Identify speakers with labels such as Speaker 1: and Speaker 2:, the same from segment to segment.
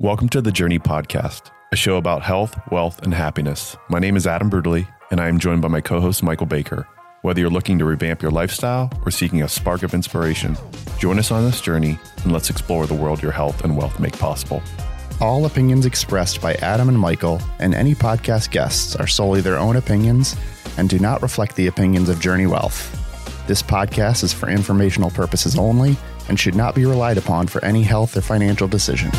Speaker 1: Welcome to the Journey Podcast, a show about health, wealth, and happiness. My name is Adam Brutally, and I am joined by my co host, Michael Baker. Whether you're looking to revamp your lifestyle or seeking a spark of inspiration, join us on this journey and let's explore the world your health and wealth make possible.
Speaker 2: All opinions expressed by Adam and Michael and any podcast guests are solely their own opinions and do not reflect the opinions of Journey Wealth. This podcast is for informational purposes only and should not be relied upon for any health or financial decisions.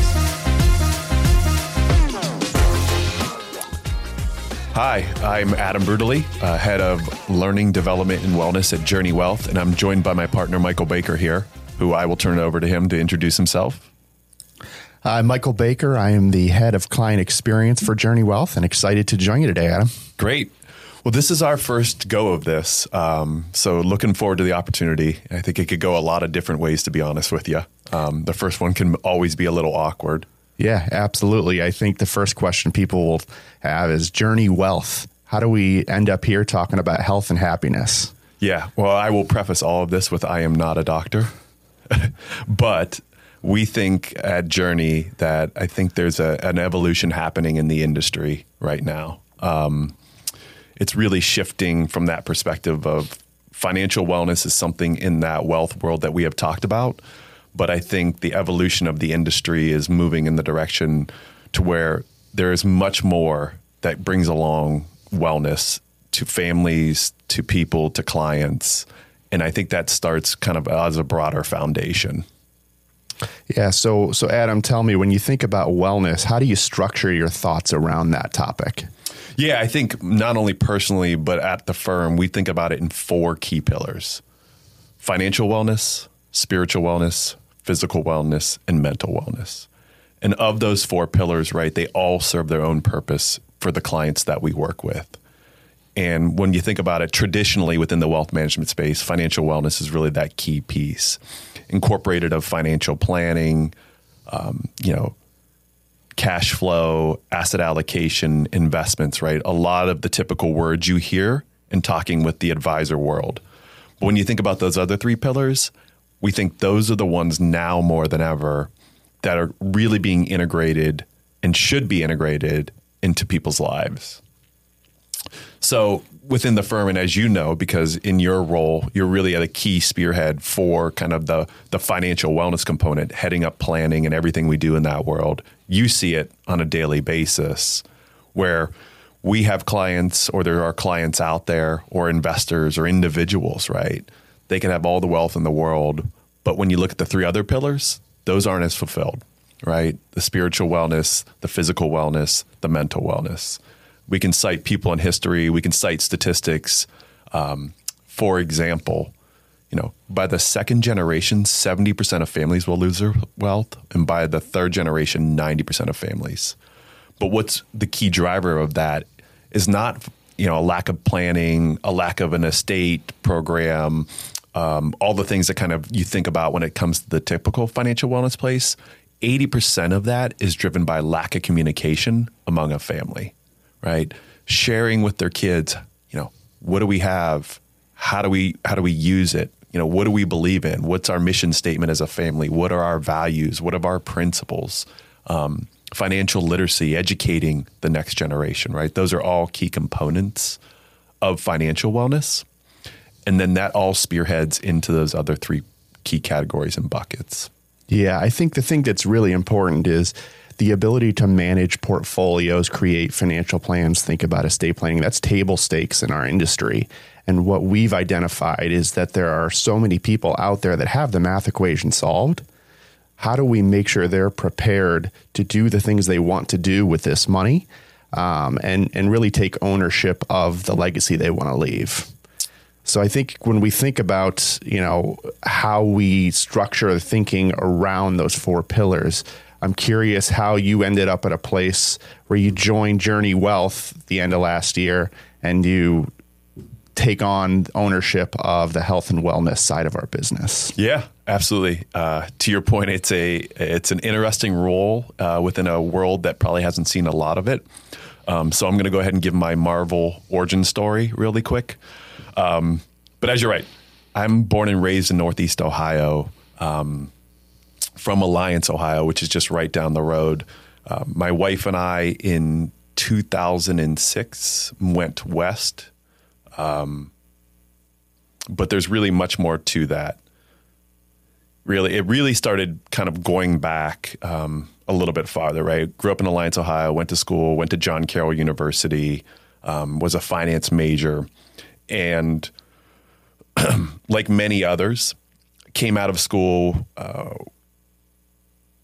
Speaker 1: Hi, I'm Adam Brutally, uh, head of learning, development, and wellness at Journey Wealth, and I'm joined by my partner, Michael Baker, here, who I will turn it over to him to introduce himself.
Speaker 2: I'm Michael Baker. I am the head of client experience for Journey Wealth and excited to join you today, Adam.
Speaker 1: Great. Well, this is our first go of this. Um, so, looking forward to the opportunity. I think it could go a lot of different ways, to be honest with you. Um, the first one can always be a little awkward.
Speaker 2: Yeah, absolutely. I think the first question people will have is Journey Wealth. How do we end up here talking about health and happiness?
Speaker 1: Yeah, well, I will preface all of this with I am not a doctor, but we think at Journey that I think there's a, an evolution happening in the industry right now. Um, it's really shifting from that perspective of financial wellness is something in that wealth world that we have talked about but I think the evolution of the industry is moving in the direction to where there is much more that brings along wellness to families, to people, to clients. And I think that starts kind of as a broader foundation.
Speaker 2: Yeah. So, so Adam, tell me when you think about wellness, how do you structure your thoughts around that topic?
Speaker 1: Yeah, I think not only personally, but at the firm, we think about it in four key pillars financial wellness, spiritual wellness, physical wellness, and mental wellness. And of those four pillars, right, they all serve their own purpose for the clients that we work with. And when you think about it, traditionally within the wealth management space, financial wellness is really that key piece, incorporated of financial planning, um, you know, cash flow, asset allocation, investments, right? A lot of the typical words you hear in talking with the advisor world. But when you think about those other three pillars, we think those are the ones now more than ever that are really being integrated and should be integrated into people's lives. So within the firm, and as you know, because in your role, you're really at a key spearhead for kind of the the financial wellness component, heading up planning and everything we do in that world. You see it on a daily basis, where we have clients, or there are clients out there, or investors, or individuals, right? They can have all the wealth in the world, but when you look at the three other pillars, those aren't as fulfilled, right? The spiritual wellness, the physical wellness, the mental wellness. We can cite people in history, we can cite statistics. Um, for example, you know, by the second generation, 70% of families will lose their wealth, and by the third generation, 90% of families. But what's the key driver of that is not, you know, a lack of planning, a lack of an estate program, um, all the things that kind of you think about when it comes to the typical financial wellness place, 80% of that is driven by lack of communication among a family, right? Sharing with their kids, you know, what do we have? How do we how do we use it? You know, what do we believe in? What's our mission statement as a family? What are our values? What are our principles? Um, financial literacy, educating the next generation, right? Those are all key components of financial wellness and then that all spearheads into those other three key categories and buckets.
Speaker 2: Yeah, I think the thing that's really important is the ability to manage portfolios, create financial plans, think about estate planning. That's table stakes in our industry. And what we've identified is that there are so many people out there that have the math equation solved. How do we make sure they're prepared to do the things they want to do with this money um, and, and really take ownership of the legacy they want to leave? So I think when we think about, you know, how we structure the thinking around those four pillars, I'm curious how you ended up at a place where you joined Journey Wealth the end of last year and you take on ownership of the health and wellness side of our business.
Speaker 1: Yeah, absolutely. Uh, to your point, it's a it's an interesting role uh, within a world that probably hasn't seen a lot of it. Um, so I'm going to go ahead and give my Marvel origin story really quick. Um, but as you're right, I'm born and raised in Northeast Ohio, um, from Alliance, Ohio, which is just right down the road. Uh, my wife and I in 2006 went west. Um, but there's really much more to that. Really, it really started kind of going back um, a little bit farther, right? Grew up in Alliance, Ohio, went to school, went to John Carroll University, um, was a finance major, and like many others, came out of school uh,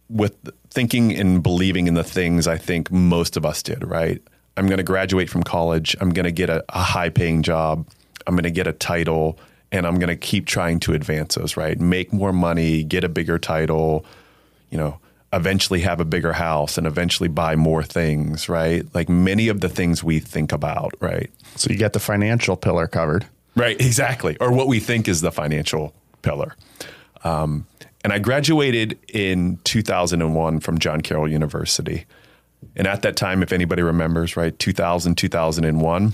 Speaker 1: with thinking and believing in the things I think most of us did, right? I'm going to graduate from college. I'm going to get a, a high paying job. I'm going to get a title and I'm going to keep trying to advance those, right? Make more money, get a bigger title, you know, eventually have a bigger house and eventually buy more things, right? Like many of the things we think about, right?
Speaker 2: So you get the financial pillar covered.
Speaker 1: Right, exactly. Or what we think is the financial pillar. Um, and I graduated in 2001 from John Carroll University. And at that time, if anybody remembers, right, 2000, 2001,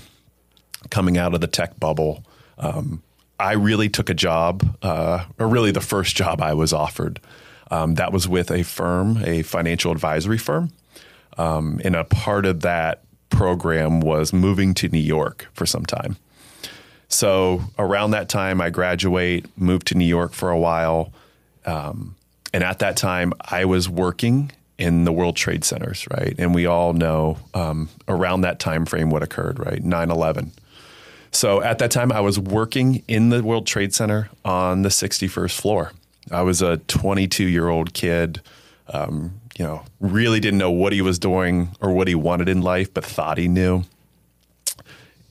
Speaker 1: coming out of the tech bubble, um, I really took a job, uh, or really the first job I was offered. Um, that was with a firm, a financial advisory firm. Um, and a part of that program was moving to New York for some time. So around that time, I graduate, moved to New York for a while. Um, and at that time, I was working in the World Trade Centers, right? And we all know um, around that time frame what occurred, right? 9 11. So at that time, I was working in the World Trade Center on the 61st floor. I was a 22 year old kid, um, you know, really didn't know what he was doing or what he wanted in life, but thought he knew.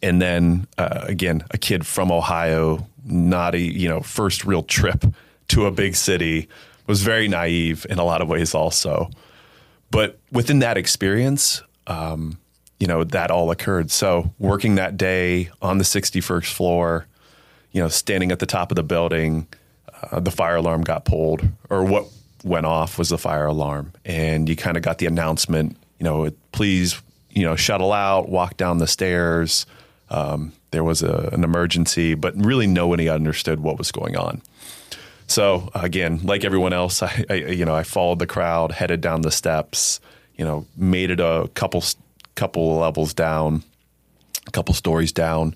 Speaker 1: And then uh, again, a kid from Ohio, not a, you know, first real trip to a big city, was very naive in a lot of ways also. But within that experience, um, you know, that all occurred. So working that day on the 61st floor, you know, standing at the top of the building, uh, the fire alarm got pulled, or what went off was the fire alarm, and you kind of got the announcement, you know, please, you know, shuttle out, walk down the stairs. Um, there was a, an emergency, but really nobody understood what was going on. So again, like everyone else, I, I, you know I followed the crowd, headed down the steps, you know, made it a couple couple levels down, a couple stories down,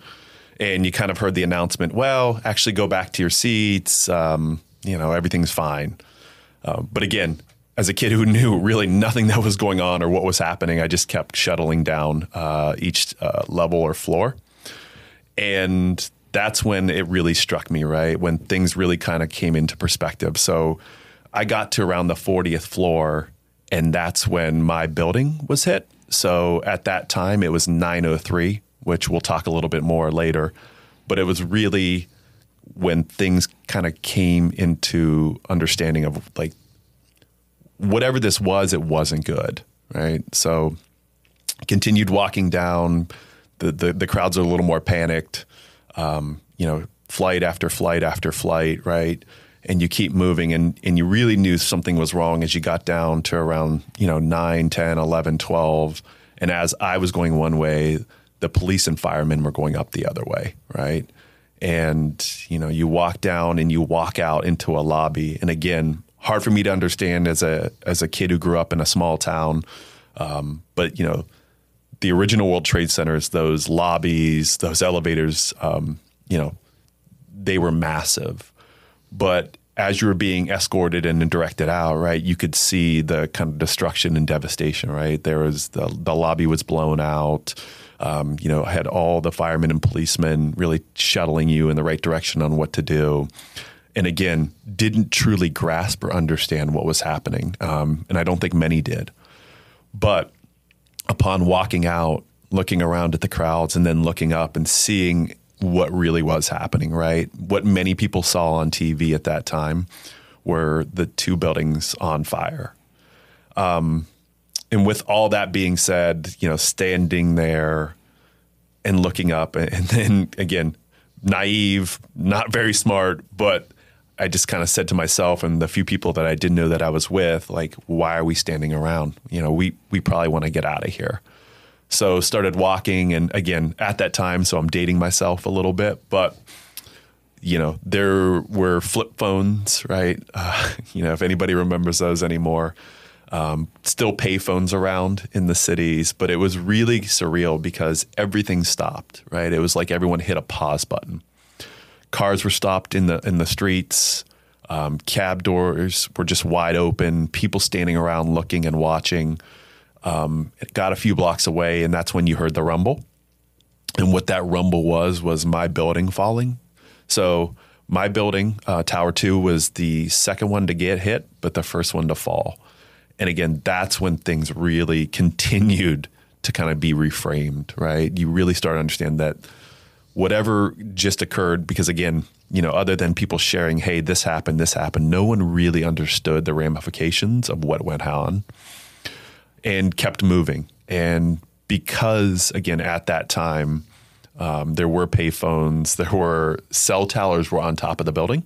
Speaker 1: and you kind of heard the announcement. Well, actually, go back to your seats. Um, you know, everything's fine. Uh, but again, as a kid who knew really nothing that was going on or what was happening, I just kept shuttling down uh, each uh, level or floor, and that's when it really struck me, right? When things really kind of came into perspective. So I got to around the 40th floor, and that's when my building was hit. So at that time, it was 903, which we'll talk a little bit more later. But it was really when things kind of came into understanding of like whatever this was, it wasn't good, right? So continued walking down. The, the, the crowds are a little more panicked um, you know, flight after flight after flight, right? And you keep moving and, and you really knew something was wrong as you got down to around, you know, 9, 10, 11, 12. And as I was going one way, the police and firemen were going up the other way, right? And, you know, you walk down and you walk out into a lobby. And again, hard for me to understand as a as a kid who grew up in a small town. Um, but you know, the original World Trade Centers, those lobbies, those elevators, um, you know, they were massive. But as you were being escorted and directed out, right, you could see the kind of destruction and devastation, right? There was the, the lobby was blown out. Um, you know, had all the firemen and policemen really shuttling you in the right direction on what to do. And again, didn't truly grasp or understand what was happening. Um, and I don't think many did. But upon walking out, looking around at the crowds, and then looking up and seeing what really was happening, right? What many people saw on TV at that time were the two buildings on fire. Um, and with all that being said, you know, standing there and looking up, and, then again, naive, not very smart, but I just kind of said to myself and the few people that I didn't know that I was with, like, why are we standing around? You know, we we probably want to get out of here. So started walking, and again at that time, so I'm dating myself a little bit, but you know there were flip phones, right? Uh, you know, if anybody remembers those anymore, Um, still payphones around in the cities, but it was really surreal because everything stopped. Right, it was like everyone hit a pause button. Cars were stopped in the in the streets. Um, cab doors were just wide open. People standing around looking and watching. Um, it got a few blocks away, and that's when you heard the rumble. And what that rumble was was my building falling. So my building, uh, Tower Two, was the second one to get hit, but the first one to fall. And again, that's when things really continued to kind of be reframed, right? You really start to understand that whatever just occurred, because again, you know, other than people sharing, hey, this happened, this happened, no one really understood the ramifications of what went on and kept moving. And because, again, at that time, um, there were payphones, there were cell towers were on top of the building.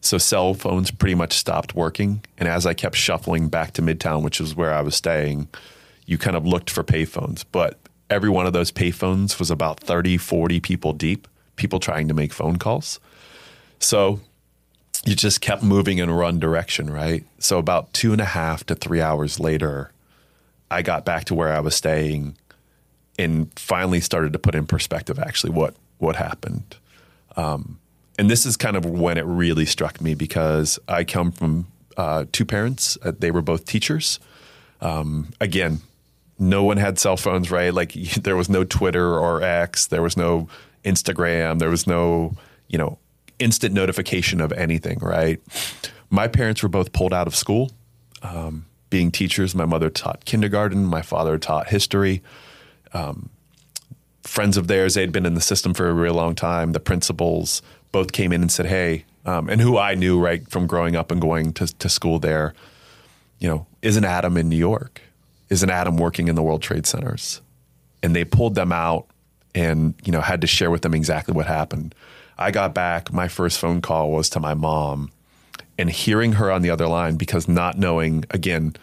Speaker 1: So cell phones pretty much stopped working. And as I kept shuffling back to Midtown, which is where I was staying, you kind of looked for payphones. But every one of those payphones was about 30, 40 people deep, people trying to make phone calls. So you just kept moving in one direction, right? So about two and a half to three hours later, I got back to where I was staying and finally started to put in perspective actually what what happened. Um, and this is kind of when it really struck me because I come from uh, two parents. Uh, they were both teachers. Um, again, no one had cell phones, right? Like there was no Twitter or X, there was no Instagram, there was no, you know, instant notification of anything, right? My parents were both pulled out of school. Um, being teachers, my mother taught kindergarten, my father taught history. Um, friends of theirs, they'd been in the system for a real long time. The principals both came in and said, "Hey," um, and who I knew right from growing up and going to, to school there. You know, isn't Adam in New York? Isn't Adam working in the World Trade Centers? And they pulled them out and you know had to share with them exactly what happened. I got back. My first phone call was to my mom, and hearing her on the other line because not knowing again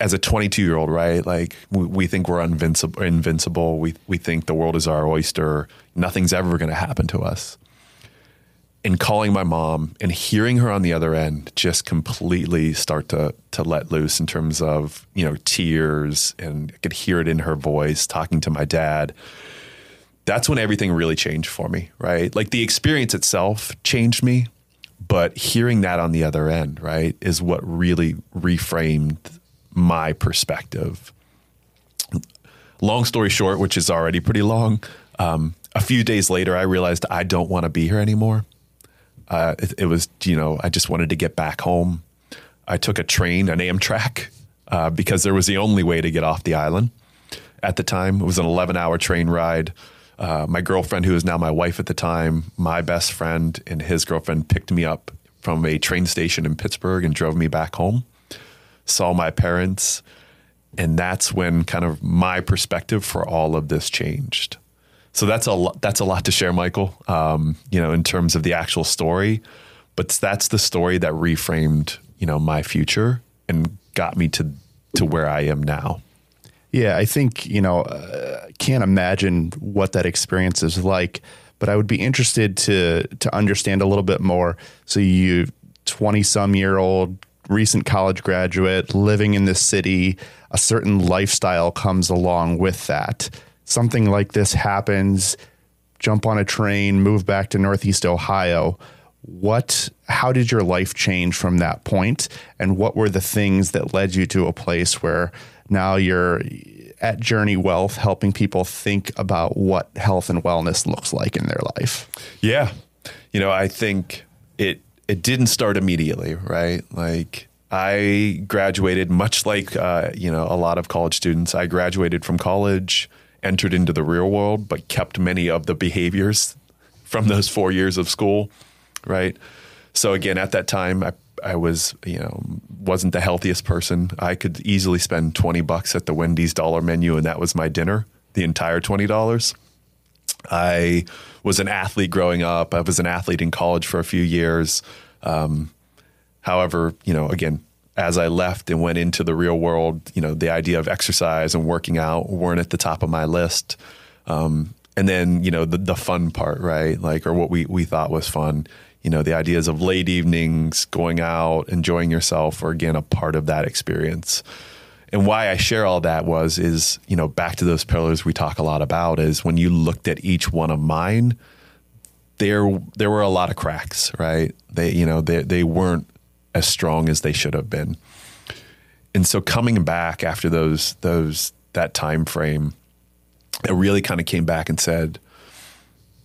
Speaker 1: as a 22 year old, right? Like we, we, think we're invincible, invincible. We we think the world is our oyster. Nothing's ever going to happen to us. And calling my mom and hearing her on the other end just completely start to to let loose in terms of you know tears and I could hear it in her voice talking to my dad. That's when everything really changed for me, right? Like the experience itself changed me, but hearing that on the other end, right, is what really reframed my perspective. Long story short, which is already pretty long, um, a few days later, I realized I don't want to be here anymore. Uh, it, it, was, you know, I just wanted to get back home. I took a train, an Amtrak, uh, because there was the only way to get off the island at the time. It was an 11 hour train ride. Uh, my girlfriend, who is now my wife at the time, my best friend, and his girlfriend picked me up from a train station in Pittsburgh and drove me back home saw my parents. And that's when kind of my perspective for all of this changed. So that's a lot, that's a lot to share, Michael. Um, you know, in terms of the actual story, but that's the story that reframed you know my future and got me to to where I am now.
Speaker 2: Yeah, I think you know, uh, can't imagine what that experience is like, but I would be interested to to understand a little bit more. So you, twenty some year old recent college graduate living in this city, a certain lifestyle comes along with that. Something like this happens, jump on a train, move back to Northeast Ohio. What how did your life change from that point? and what were the things that led you to a place where now you're at Journey Wealth helping people think about what health and wellness looks like in their life?
Speaker 1: Yeah. You know, I think it it didn't start immediately, right? Like I graduated, much like uh, you know a lot of college students. I graduated from college, entered into the real world, but kept many of the behaviors from those four years of school, right? So again, at that time, I I was you know wasn't the healthiest person. I could easily spend twenty bucks at the Wendy's dollar menu, and that was my dinner, the entire twenty dollars. I was an athlete growing up. I was an athlete in college for a few years. Um, however, you know, again, as I left and went into the real world, you know, the idea of exercise and working out weren't at the top of my list. Um, and then, you know, the, the fun part, right? Like, or what we, we thought was fun, you know, the ideas of late evenings, going out, enjoying yourself were again a part of that experience. And why I share all that was is, you know, back to those pillars we talk a lot about is when you looked at each one of mine, there there were a lot of cracks, right? They, you know, they they weren't as strong as they should have been. And so coming back after those those that time frame, it really kind of came back and said,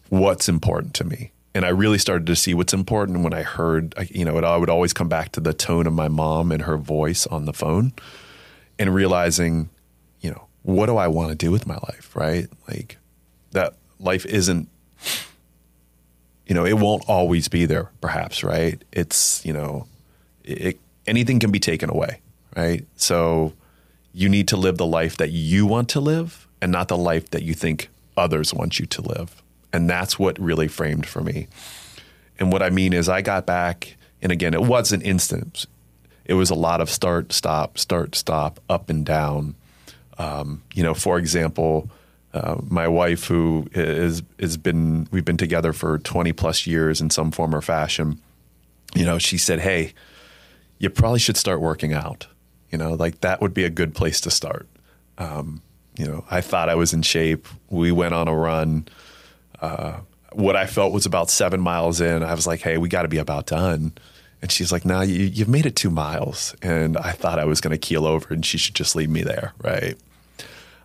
Speaker 1: what's important to me? And I really started to see what's important when I heard, you know, it, I would always come back to the tone of my mom and her voice on the phone and realizing, you know, what do I want to do with my life, right? Like that life isn't, you know, it won't always be there, perhaps, right? It's, you know, it, anything can be taken away, right? So you need to live the life that you want to live and not the life that you think others want you to live. And that's what really framed for me. And what I mean is, I got back, and again, it wasn't instant. It was a lot of start, stop, start, stop, up and down. Um, you know, for example, uh, my wife, who is has been, we've been together for twenty plus years in some form or fashion. You know, she said, "Hey, you probably should start working out." You know, like that would be a good place to start. Um, you know, I thought I was in shape. We went on a run. Uh, what I felt was about seven miles in. I was like, "Hey, we got to be about done." And she's like, "No, nah, you, have made it two miles." And I thought I was going to keel over, and she should just leave me there, right?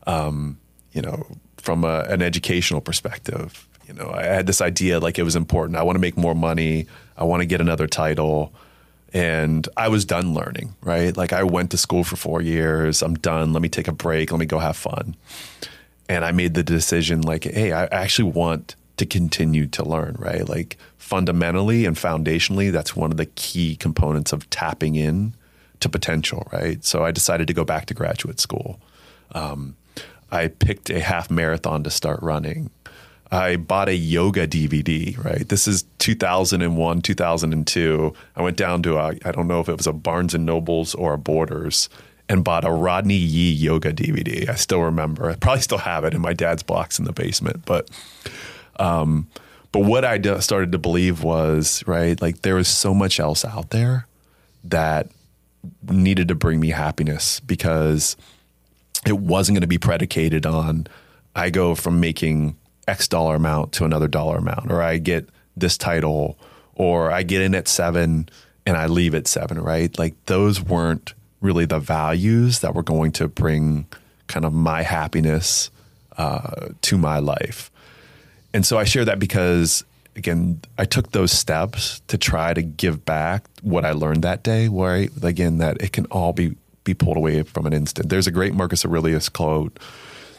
Speaker 1: Um, you know, from a, an educational perspective, you know, I had this idea like it was important. I want to make more money. I want to get another title and I was done learning, right? Like I went to school for four years. I'm done. Let me take a break. Let me go have fun. And I made the decision like, hey, I actually want to continue to learn, right? Like fundamentally and foundationally, that's one of the key components of tapping in to potential, right? So I decided to go back to graduate school. Um, I picked a half marathon to start running. I bought a yoga DVD, right? This is 2001, 2002. I went down to, a, I don't know if it was a Barnes and Nobles or a Borders and bought a Rodney Yee yoga DVD. I still remember. I probably still have it in my dad's box in the basement. But, um, but what I started to believe was, right, like there was so much else out there that needed to bring me happiness because it wasn't going to be predicated on I go from making X dollar amount to another dollar amount, or I get this title, or I get in at seven and I leave at seven, right? Like those weren't really the values that were going to bring kind of my happiness uh, to my life. And so I share that because, again, I took those steps to try to give back what I learned that day, right? Again, that it can all be, be pulled away from an instant. There's a great Marcus Aurelius quote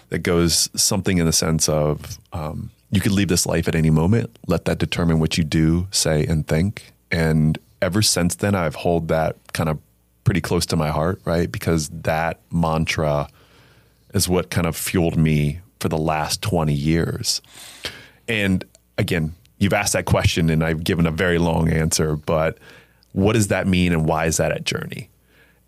Speaker 1: that goes something in the sense of um, you could leave this life at any moment. Let that determine what you do, say, and think. And ever since then, I've held that kind of pretty close to my heart, right? Because that mantra is what kind of fueled me for the last 20 years. And again, you've asked that question and I've given a very long answer, but what does that mean and why is that a journey?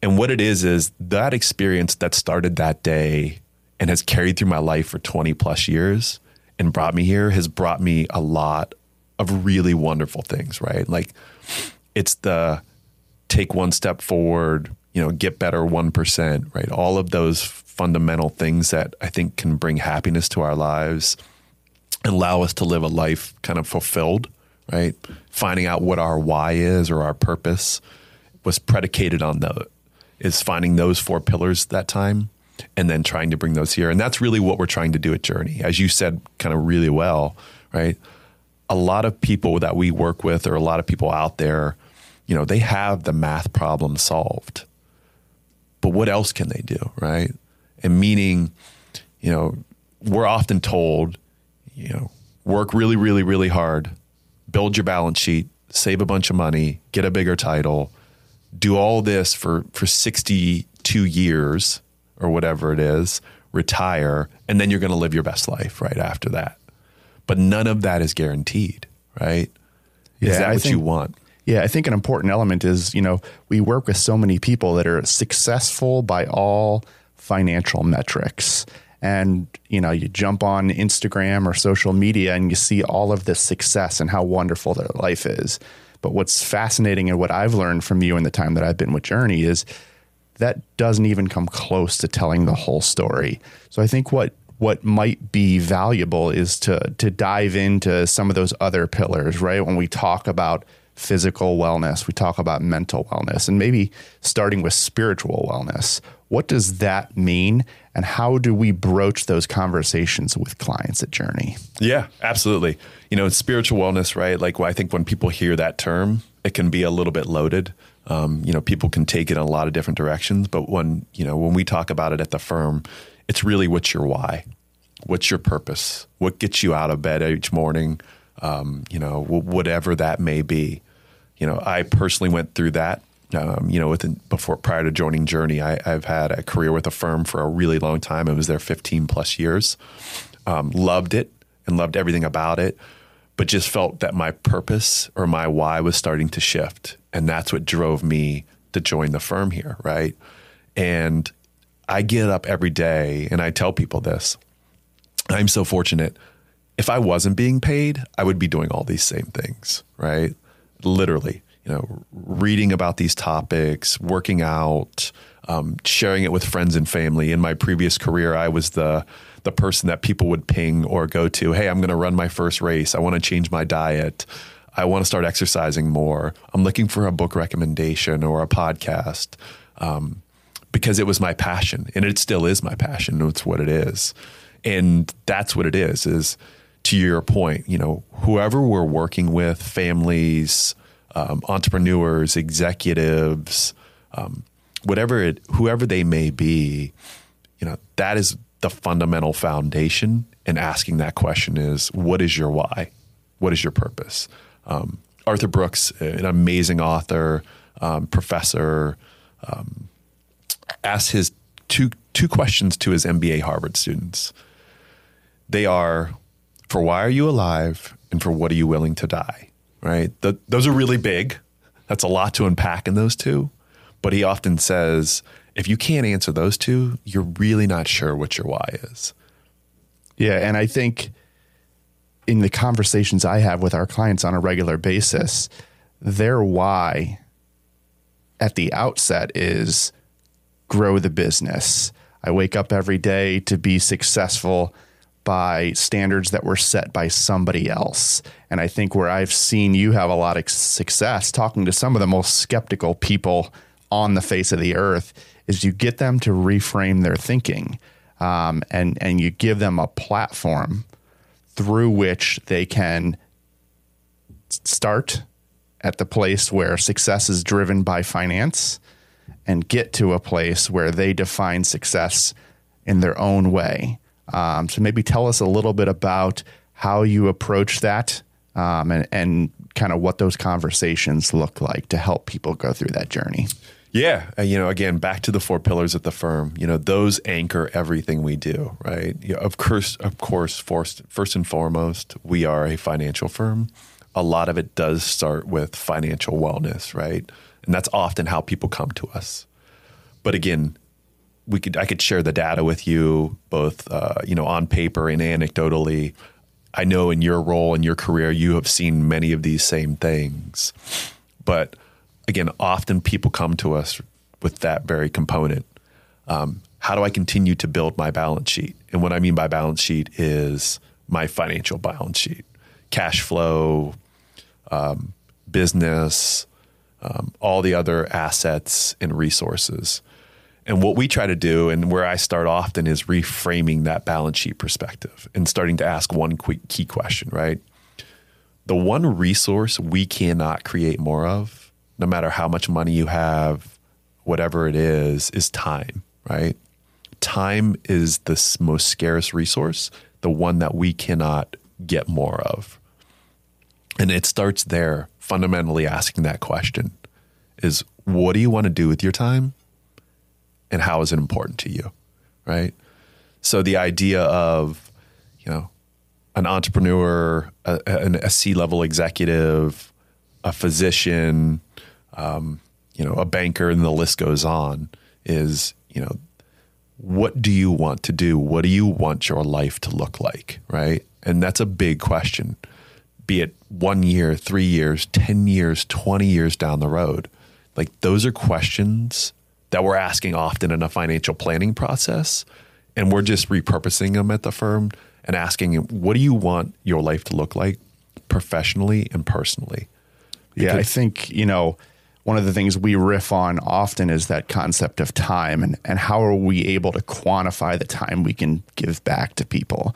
Speaker 1: And what it is, is that experience that started that day and has carried through my life for 20 plus years and brought me here has brought me a lot of really wonderful things, right? Like it's the take one step forward, you know, get better 1%, right? All of those fundamental things that I think can bring happiness to our lives and allow us to live a life kind of fulfilled, right? Finding out what our why is or our purpose was predicated on the is finding those four pillars that time and then trying to bring those here. And that's really what we're trying to do at Journey. As you said, kind of really well, right? A lot of people that we work with, or a lot of people out there, you know, they have the math problem solved. But what else can they do, right? And meaning, you know, we're often told, you know, work really, really, really hard, build your balance sheet, save a bunch of money, get a bigger title, do all this for for 62 years or whatever it is, retire, and then you're going to live your best life right after that. But none of that is guaranteed, right? Is yeah, that I what think, you want?
Speaker 2: Yeah, I think an important element is, you know, we work with so many people that are successful by all financial metrics. and you know you jump on Instagram or social media and you see all of this success and how wonderful their life is. But what's fascinating and what I've learned from you in the time that I've been with Journey is that doesn't even come close to telling the whole story. So I think what what might be valuable is to to dive into some of those other pillars, right? When we talk about physical wellness, we talk about mental wellness, and maybe starting with spiritual wellness. What does that mean? And how do we broach those conversations with clients at Journey?
Speaker 1: Yeah, absolutely. You know, spiritual wellness, right? Like I think when people hear that term, it can be a little bit loaded. Um, you know, people can take it in a lot of different directions, but when you know when we talk about it at the firm, it's really what's your why, what's your purpose, what gets you out of bed each morning, um, you know, whatever that may be. You know, I personally went through that um, you know, within before prior to joining Journey, I, have had a career with a firm for a really long time. I was there 15 plus years. Um, loved it and loved everything about it, but just felt that my purpose or my why was starting to shift, and that's what drove me to join the firm here, right? And I get up every day and I tell people this. I'm so fortunate. If I wasn't being paid, I would be doing all these same things, right? Literally you know, reading about these topics, working out, um, sharing it with friends and family. In my previous career, I was the the person that people would ping or go to. Hey, I'm going to run my first race. I want to change my diet. I want to start exercising more. I'm looking for a book recommendation or a podcast um, because it was my passion, and it still is my passion. It's what it is, and that's what it is. Is to your point, you know, whoever we're working with, families, um, entrepreneurs, executives, um, whatever it, whoever they may be, you know, that is the fundamental foundation. And asking that question is, what is your why? What is your purpose? Um, Arthur Brooks, an amazing author, um, professor, um, asked his two two questions to his MBA Harvard students. They are, for why are you alive, and for what are you willing to die? right? The, those are really big. That's a lot to unpack in those two. But he often says, if you can't answer those two, you're really not sure what your why is.
Speaker 2: Yeah. And I think in the conversations I have with our clients on a regular basis, their why at the outset is grow the business. I wake up every day to be successful by standards that were set by somebody else. And I think where I've seen you have a lot of success talking to some of the most skeptical people on the face of the earth is you get them to reframe their thinking um, and, and you give them a platform through which they can start at the place where success is driven by finance and get to a place where they define success in their own way. Um, so maybe tell us a little bit about how you approach that um, and, and kind of what those conversations look like to help people go through that journey.
Speaker 1: Yeah, you know, again, back to the four pillars at the firm. You know, those anchor everything we do, right? You know, of course, of course, first, first and foremost, we are a financial firm. A lot of it does start with financial wellness, right? And that's often how people come to us. But again, we could I could share the data with you both uh, you know on paper and anecdotally. I know in your role in your career you have seen many of these same things, but again, often people come to us with that very component. Um, how do I continue to build my balance sheet? And what I mean by balance sheet is my financial balance sheet, cash flow, um, business, um, all the other assets and resources. And what we try to do, and where I start often, is reframing that balance sheet perspective and starting to ask one key question, right? The one resource we cannot create more of, no matter how much money you have, whatever it is, is time, right? Time is the most scarce resource, the one that we cannot get more of. And it starts there, fundamentally asking that question is what do you want to do with your time? and how is it important to you, right? So the idea of, you know, an entrepreneur, a, a C level executive, a physician, um, you know, a banker, and the list goes on, is you know, what do you want to do? What do you want your life to look like? Right. And that's a big question, be it one year, three years, 10 years, 20 years down the road. Like those are questions that we're asking often in a financial planning process. And we're just repurposing them at the firm and asking, what do you want your life to look like professionally and personally?
Speaker 2: Yeah, I think, you know, one of the things we riff on often is that concept of time and, and how are we able to quantify the time we can give back to people.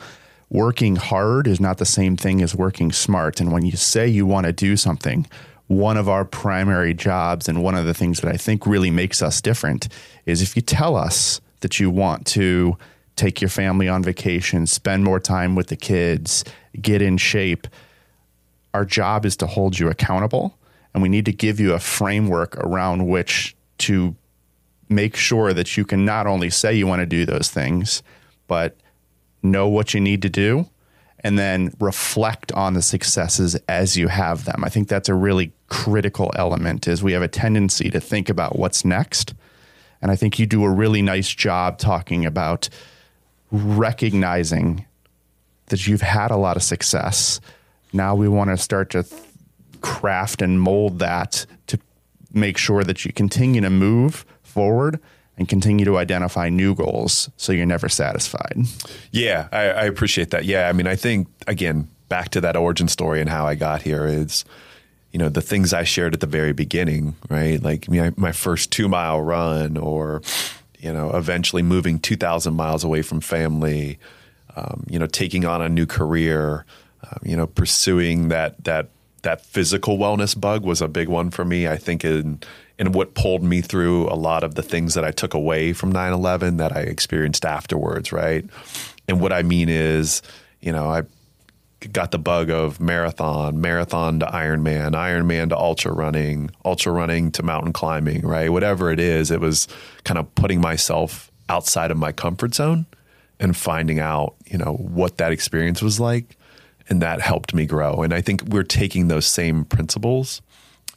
Speaker 2: Working hard is not the same thing as working smart. And when you say you want to do something, one of our primary jobs and one of the things that I think really makes us different is if you tell us that you want to take your family on vacation, spend more time with the kids, get in shape, our job is to hold you accountable and we need to give you a framework around which to make sure that you can not only say you want to do those things, but know what you need to do and then reflect on the successes as you have them. I think that's a really critical element is we have a tendency to think about what's next. And I think you do a really nice job talking about recognizing that you've had a lot of success. Now we want to start to craft and mold that to make sure that you continue to move forward and continue to identify new goals so you're never satisfied.
Speaker 1: Yeah, I, I, appreciate that. Yeah, I mean, I think, again, back to that origin story and how I got here is, you know, the things I shared at the very beginning, right? Like my, my first two mile run or, you know, eventually moving 2,000 miles away from family, um, you know, taking on a new career, um, you know, pursuing that, that that physical wellness bug was a big one for me. I think in in what pulled me through a lot of the things that I took away from 9/11 that I experienced afterwards, right? And what I mean is, you know, I got the bug of marathon, marathon to Ironman, Ironman to ultra running, ultra running to mountain climbing, right? Whatever it is, it was kind of putting myself outside of my comfort zone and finding out, you know, what that experience was like and that helped me grow. And I think we're taking those same principles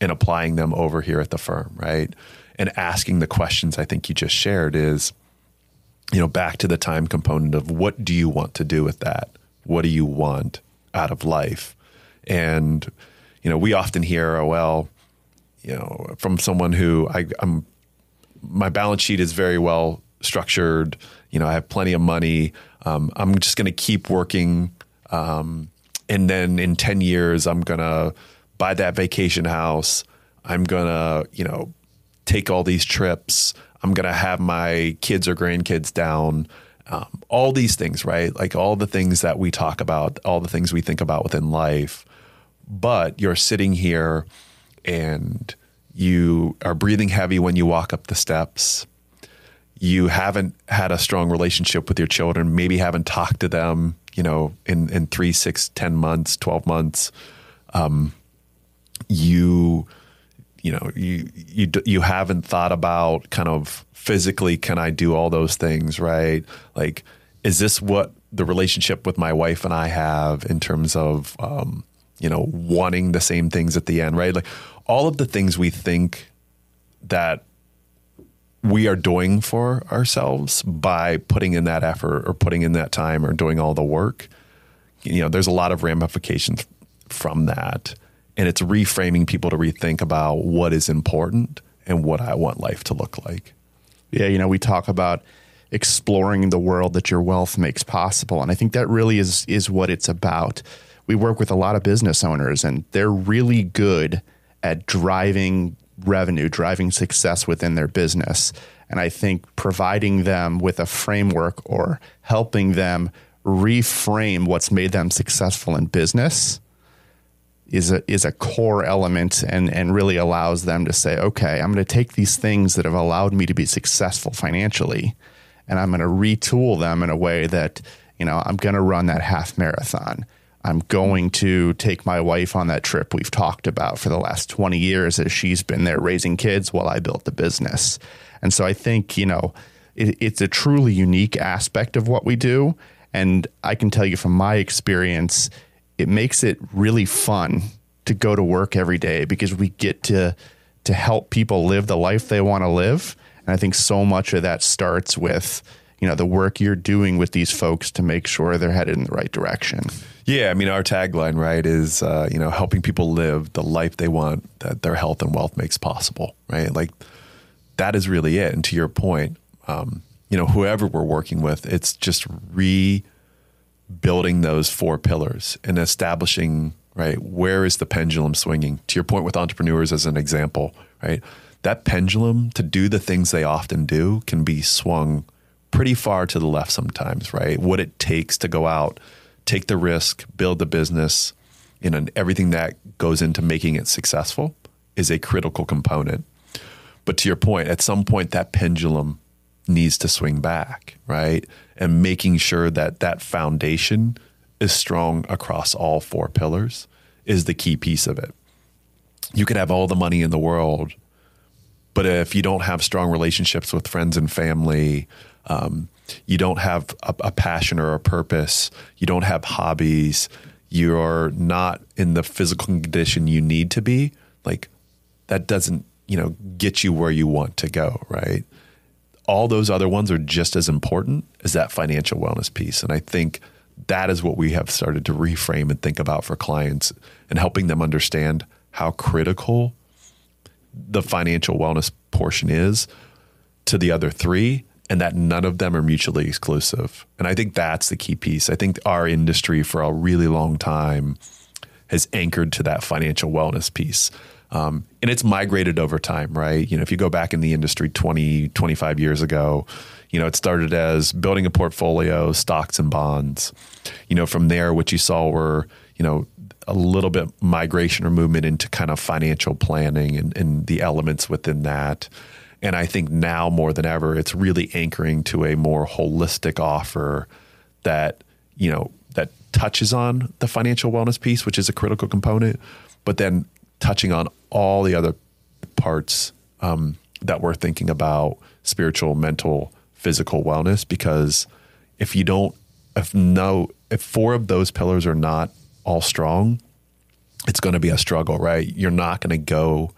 Speaker 1: and applying them over here at the firm, right? And asking the questions I think you just shared is, you know, back to the time component of what do you want to do with that? What do you want out of life? And, you know, we often hear, oh, well, you know, from someone who I, I'm, my balance sheet is very well structured. You know, I have plenty of money. Um, I'm just going to keep working um, and then in 10 years i'm to buy that vacation house. I'm to you know take all these trips. I'm to have my kids or grandkids down. Um, all these things right? Like all the things that we talk about all the things we think about within life. But you're sitting here and you are breathing heavy when you walk up the steps. You haven't had a strong relationship with your children maybe haven't talked to them you know, in, in three, six, ten months, 12 months, um, you, you know, you, you, you haven't thought about kind of physically, can I do all those things? Right. Like, is this what the relationship with my wife and I have in terms of, um, you know, wanting the same things at the end, right? Like all of the things we think that we are doing for ourselves by putting in that effort or putting in that time or doing all the work. You know, there's a lot of ramifications from that. And it's reframing people to rethink about what is important and what I want life to look like.
Speaker 2: Yeah, you know, we talk about exploring the world that your wealth makes possible. And I think that really is is what it's about. We work with a lot of business owners and they're really good at driving revenue, driving success within their business. And I think providing them with a framework or helping them reframe what's made them successful in business is a is a core element and and really allows them to say, okay, I'm going to take these things that have allowed me to be successful financially, and I'm going to retool them in a way that you know I'm going to run that half marathon. I'm going to take my wife on that trip we've talked about for the last 20 years as she's been there raising kids while I built the business. And so I think, you know, it, it's a truly unique aspect of what we do. And I can tell you from my experience, it makes it really fun to go to work every day because we get to to help people live the life they want to live. And I think so much of that starts with, you know the work you're doing with these folks to make sure they're headed in the right direction.
Speaker 1: Yeah, I mean our tagline, right, is uh, you know helping people live the life they want that their health and wealth makes possible, right? Like that is really it. And to your point, um, you know, whoever we're working with, it's just rebuilding those four pillars and establishing right where is the pendulum swinging. To your point with entrepreneurs as an example, right, that pendulum to do the things they often do can be swung pretty far to the left sometimes, right? What it takes to go out, take the risk, build the business, and everything that goes into making it successful is a critical component. But to your point, at some point that pendulum needs to swing back, right? And making sure that that foundation is strong across all four pillars is the key piece of it. You could have all the money in the world, but if you don't have strong relationships with friends and family, um, you don't have a, a passion or a purpose, you don't have hobbies, you're not in the physical condition you need to be, like that doesn't, you know, get you where you want to go, right? All those other ones are just as important as that financial wellness piece. And I think that is what we have started to reframe and think about for clients and helping them understand how critical the financial wellness portion is to the other three and that none of them are mutually exclusive. And I think that's the key piece. I think our industry for a really long time has anchored to that financial wellness piece. Um, and it's migrated over time, right? You know, if you go back in the industry 20, 25 years ago, you know, it started as building a portfolio, stocks and bonds. You know, from there, what you saw were, you know, a little bit migration or movement into kind of financial planning and, and the elements within that. And I think now more than ever, it's really anchoring to a more holistic offer that, you know, that touches on the financial wellness piece, which is a critical component, but then touching on all the other parts um, that we're thinking about spiritual, mental, physical wellness. Because if you don't, if no, if four of those pillars are not all strong, it's going to be a struggle, right? You're not going to go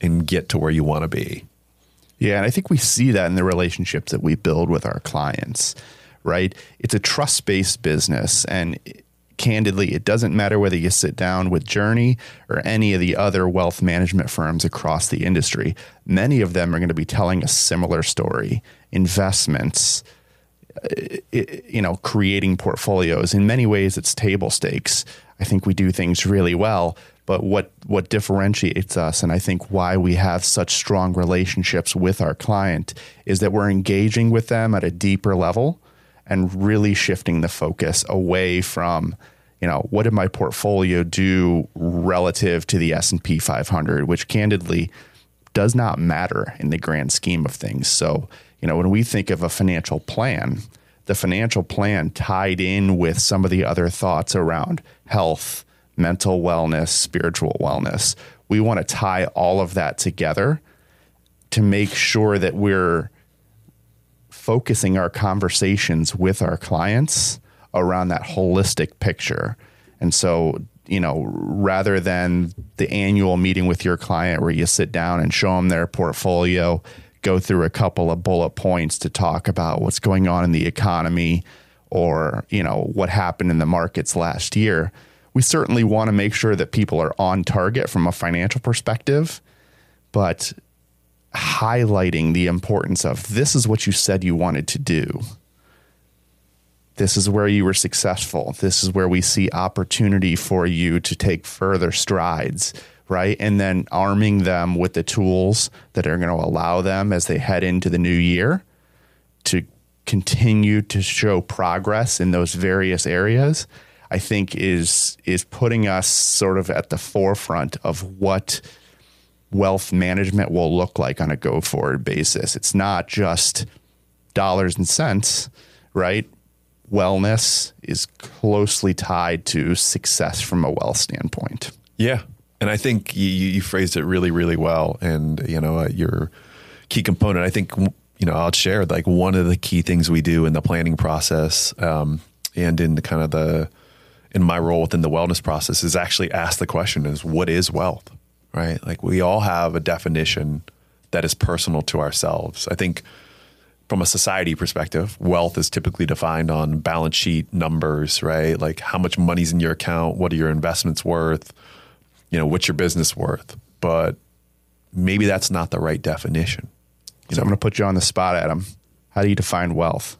Speaker 1: and get to where you want to be.
Speaker 2: Yeah, and I think we see that in the relationships that we build with our clients, right? It's a trust based business. And candidly, it doesn't matter whether you sit down with Journey or any of the other wealth management firms across the industry. Many of them are going to be telling a similar story investments, uh, you know, creating portfolios. In many ways, it's table stakes. I think we do things really well but what what differentiates us and I think why we have such strong relationships with our client is that we're engaging with them at a deeper level and really shifting the focus away from you know what did my portfolio do relative to the S&P 500 which candidly does not matter in the grand scheme of things. So you know when we think of a financial plan the financial plan tied in with some of the other thoughts around health mental wellness, spiritual wellness. We want to tie all of that together to make sure that we're focusing our conversations with our clients around that holistic picture. And so, you know, rather than the annual meeting with your client where you sit down and show them their portfolio, go through a couple of bullet points to talk about what's going on in the economy or, you know, what happened in the markets last year we certainly want to make sure that people are on target from a financial perspective, but highlighting the importance of this is what you said you wanted to do. This is where you were successful. This is where we see opportunity for you to take further strides, right? And then arming them with the tools that are going to allow them as they head into the new year to continue to show progress in those various areas I think is is putting us sort of at the forefront of what wealth management will look like on a go forward basis. It's not just dollars and cents, right? Wellness is closely tied to success from a wealth standpoint.
Speaker 1: Yeah. And I think you, you phrased it really, really well. And, you know, uh, your key component, I think, you know, I'll share like one of the key things we do in the planning process um, and in the kind of the, in my role within the wellness process is actually ask the question is what is wealth right like we all have a definition that is personal to ourselves i think from a society perspective, wealth is typically defined on balance sheet numbers, right? Like how much money's in your account, what are your investments worth, you know, what's your business worth? But maybe that's not the right definition.
Speaker 2: So I'm going to put you on the spot, Adam. How do you define wealth?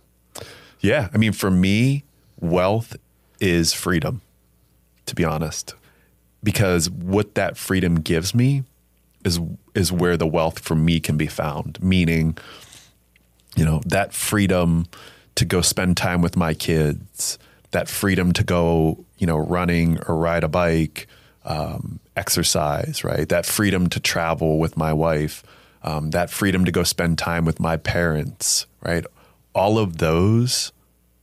Speaker 1: Yeah. I mean, for me, wealth is freedom, to be honest, because what that freedom gives me is is where the wealth for me can be found. Meaning, you know, that freedom to go spend time with my kids, that freedom to go, you know, running or ride a bike, um, exercise, right? That freedom to travel with my wife, um, that freedom to go spend time with my parents, right? All of those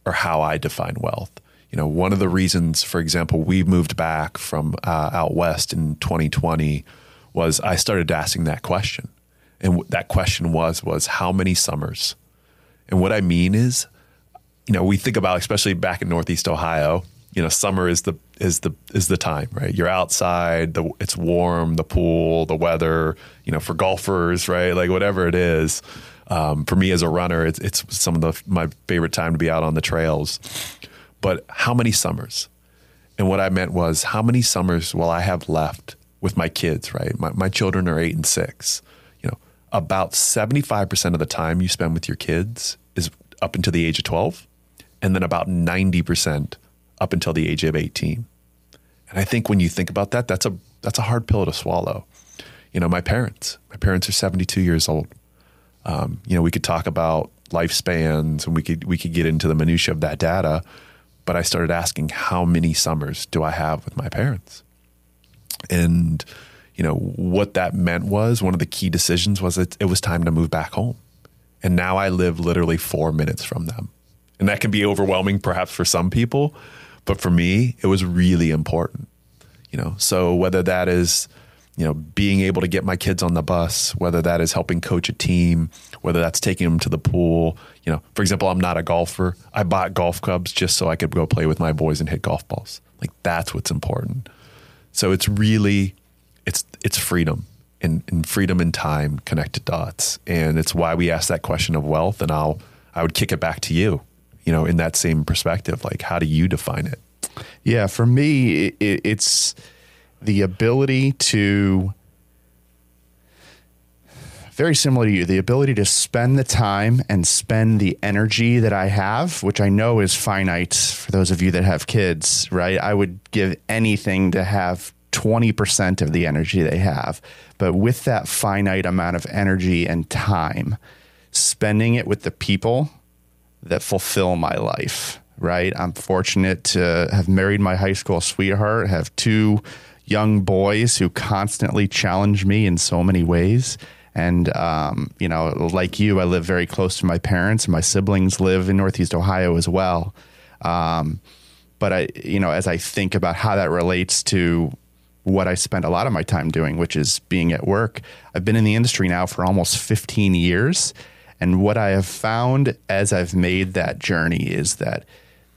Speaker 1: are how I define wealth. You know, one of the reasons, for example, we moved back from uh, out west in 2020 was I started asking that question, and w- that question was was how many summers? And what I mean is, you know, we think about especially back in Northeast Ohio, you know, summer is the is the is the time, right? You're outside, the it's warm, the pool, the weather, you know, for golfers, right? Like whatever it is. Um, for me as a runner, it's, it's some of the, my favorite time to be out on the trails. But how many summers? And what I meant was how many summers will I have left with my kids, right? My, my children are eight and six. You know, about 75% of the time you spend with your kids is up until the age of 12, and then about 90% up until the age of 18. And I think when you think about that, that's a that's a hard pill to swallow. You know, my parents, my parents are 72 years old. Um, you know, we could talk about lifespans and we could we could get into the minutia of that data, but I started asking how many summers do I have with my parents? And you know, what that meant was one of the key decisions was that it was time to move back home. And now I live literally 4 minutes from them. And that can be overwhelming perhaps for some people, but for me, it was really important. You know, so whether that is you know, being able to get my kids on the bus, whether that is helping coach a team, whether that's taking them to the pool. You know, for example, I'm not a golfer. I bought golf clubs just so I could go play with my boys and hit golf balls. Like that's what's important. So it's really, it's it's freedom and, and freedom and time connected dots, and it's why we ask that question of wealth. And I'll I would kick it back to you, you know, in that same perspective. Like, how do you define it?
Speaker 2: Yeah, for me, it, it's the ability to very similar to you, the ability to spend the time and spend the energy that I have, which I know is finite for those of you that have kids, right? I would give anything to have 20% of the energy they have. But with that finite amount of energy and time, spending it with the people that fulfill my life, right? I'm fortunate to have married my high school sweetheart, have two young boys who constantly challenge me in so many ways. And, um, you know, like you, I live very close to my parents. My siblings live in Northeast Ohio as well. Um, but I, you know, as I think about how that relates to what I spend a lot of my time doing, which is being at work, I've been in the industry now for almost 15 years. And what I have found as I've made that journey is that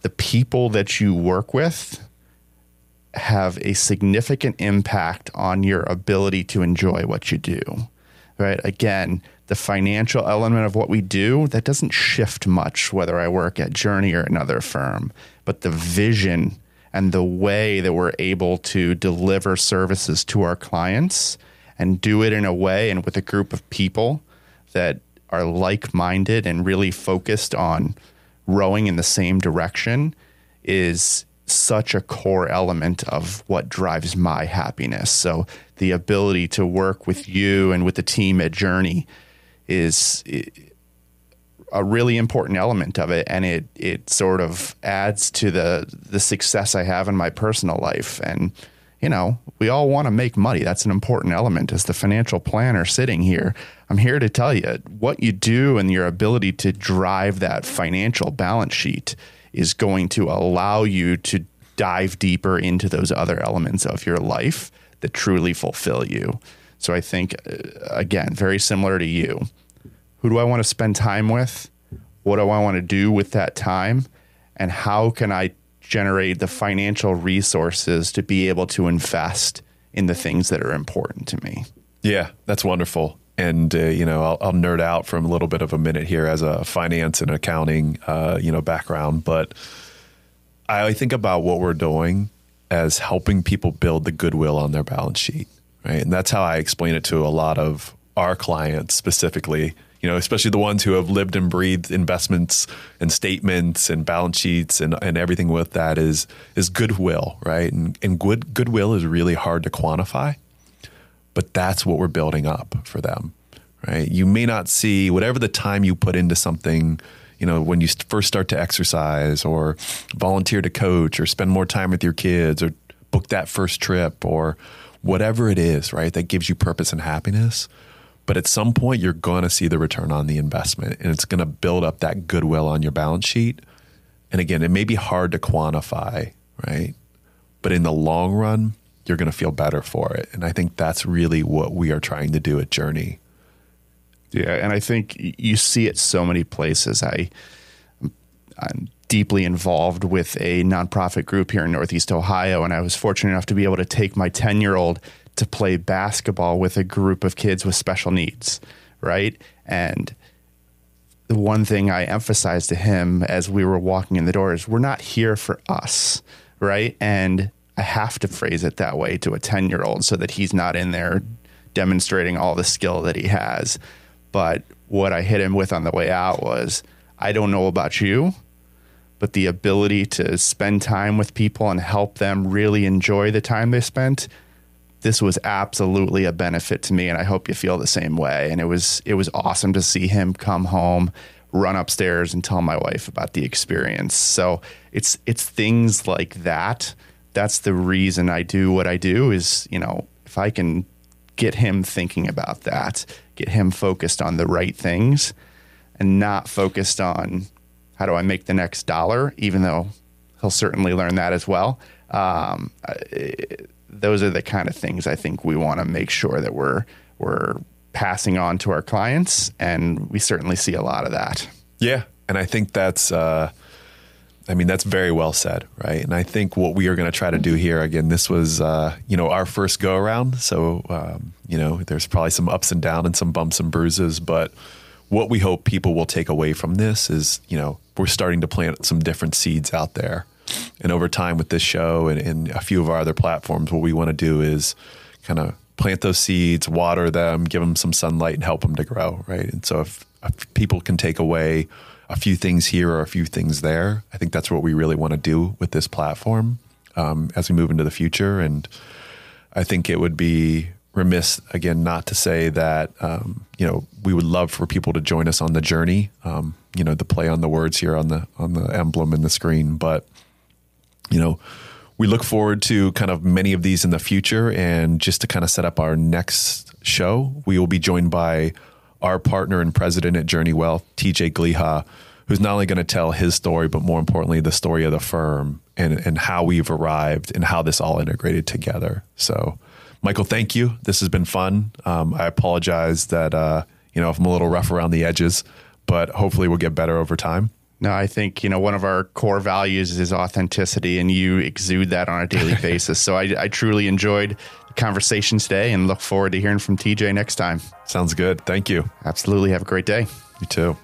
Speaker 2: the people that you work with have a significant impact on your ability to enjoy what you do. Right? Again, the financial element of what we do, that doesn't shift much whether I work at Journey or another firm, but the vision and the way that we're able to deliver services to our clients and do it in a way and with a group of people that are like-minded and really focused on rowing in the same direction is such a core element of what drives my happiness. So the ability to work with you and with the team at Journey is a really important element of it and it it sort of adds to the the success I have in my personal life and you know, we all want to make money. That's an important element as the financial planner sitting here. I'm here to tell you what you do and your ability to drive that financial balance sheet is going to allow you to dive deeper into those other elements of your life that truly fulfill you. So I think, uh, again, very similar to you. Who do I want to spend time with? What do I want to do with that time? And how can I generate the financial resources to be able to invest in the things that are important to me?
Speaker 1: Yeah, that's wonderful. And uh, you know I'll, I'll, nerd out from a little bit of a minute here as a finance and accounting uh, you know background, but I think about what we're doing as helping people build the goodwill on their balance sheet, right? And that's how I explain it to a lot of our clients specifically. You know, especially the ones who have lived and breathed investments and statements and balance sheets and, and everything with that is is goodwill, right? And, and good goodwill is really hard to quantify but that's what we're building up for them, right? You may not see whatever the time you put into something, you know, when you first start to exercise or volunteer to coach or spend more time with your kids or book that first trip or whatever it is, right? That gives you purpose and happiness. But at some point, you're going to see the return on the investment and it's going to build up that goodwill on your balance sheet. And again, it may be hard to quantify, right? But in the long run, you're going to feel better for it. And I think that's really what we are trying to do at Journey.
Speaker 2: Yeah, and I think you see it so many places. I I'm deeply involved with a nonprofit group here in Northeast Ohio, and I was fortunate enough to be able to take my 10 year old to play basketball with a group of kids with special needs, right? And the one thing I emphasized to him as we were walking in the door is we're not here for us, right? And I have to phrase it that way to a 10 year old so that he's not in there demonstrating all the skill that he has. But what I hit him with on the way out was I don't know about you, but the ability to spend time with people and help them really enjoy the time they spent this was absolutely a benefit to me and I hope you feel the same way and it was it was awesome to see him come home run upstairs and tell my wife about the experience so it's it's things like that that's the reason I do what I do is, you know, if I can get him thinking about that, get him focused on the right things and not focused on how do I make the next dollar, even though he'll certainly learn that as well. Um, those are the kind of things I think we want to make sure that we're we're passing on to our clients, and we certainly see a lot of that.
Speaker 1: Yeah, and I think that's uh, I mean, that's very well said, right? And I think what we are going to try to do here, again, this was, uh, you know, our first go around. So, um, you know, there's probably some ups and downs and some bumps and bruises. But what we hope people will take away from this is, you know, we're starting to plant some different seeds out there. And over time with this show and, and a few of our other platforms, what we want to do is kind of plant those seeds, water them, give them some sunlight, and help them to grow, right? And so if, if people can take away, a few things here or a few things there. I think that's what we really want to do with this platform um, as we move into the future. And I think it would be remiss again not to say that um, you know we would love for people to join us on the journey. Um, you know the play on the words here on the on the emblem in the screen, but you know we look forward to kind of many of these in the future. And just to kind of set up our next show, we will be joined by our partner and president at Journey Wealth, TJ Gliha, who's not only going to tell his story, but more importantly, the story of the firm and, and how we've arrived and how this all integrated together. So, Michael, thank you. This has been fun. Um, I apologize that, uh, you know, if I'm a little rough around the edges, but hopefully we'll get better over time.
Speaker 2: No, I think, you know, one of our core values is authenticity, and you exude that on a daily basis. So I, I truly enjoyed conversation today and look forward to hearing from TJ next time.
Speaker 1: Sounds good. Thank you.
Speaker 2: Absolutely. Have a great day.
Speaker 1: You too.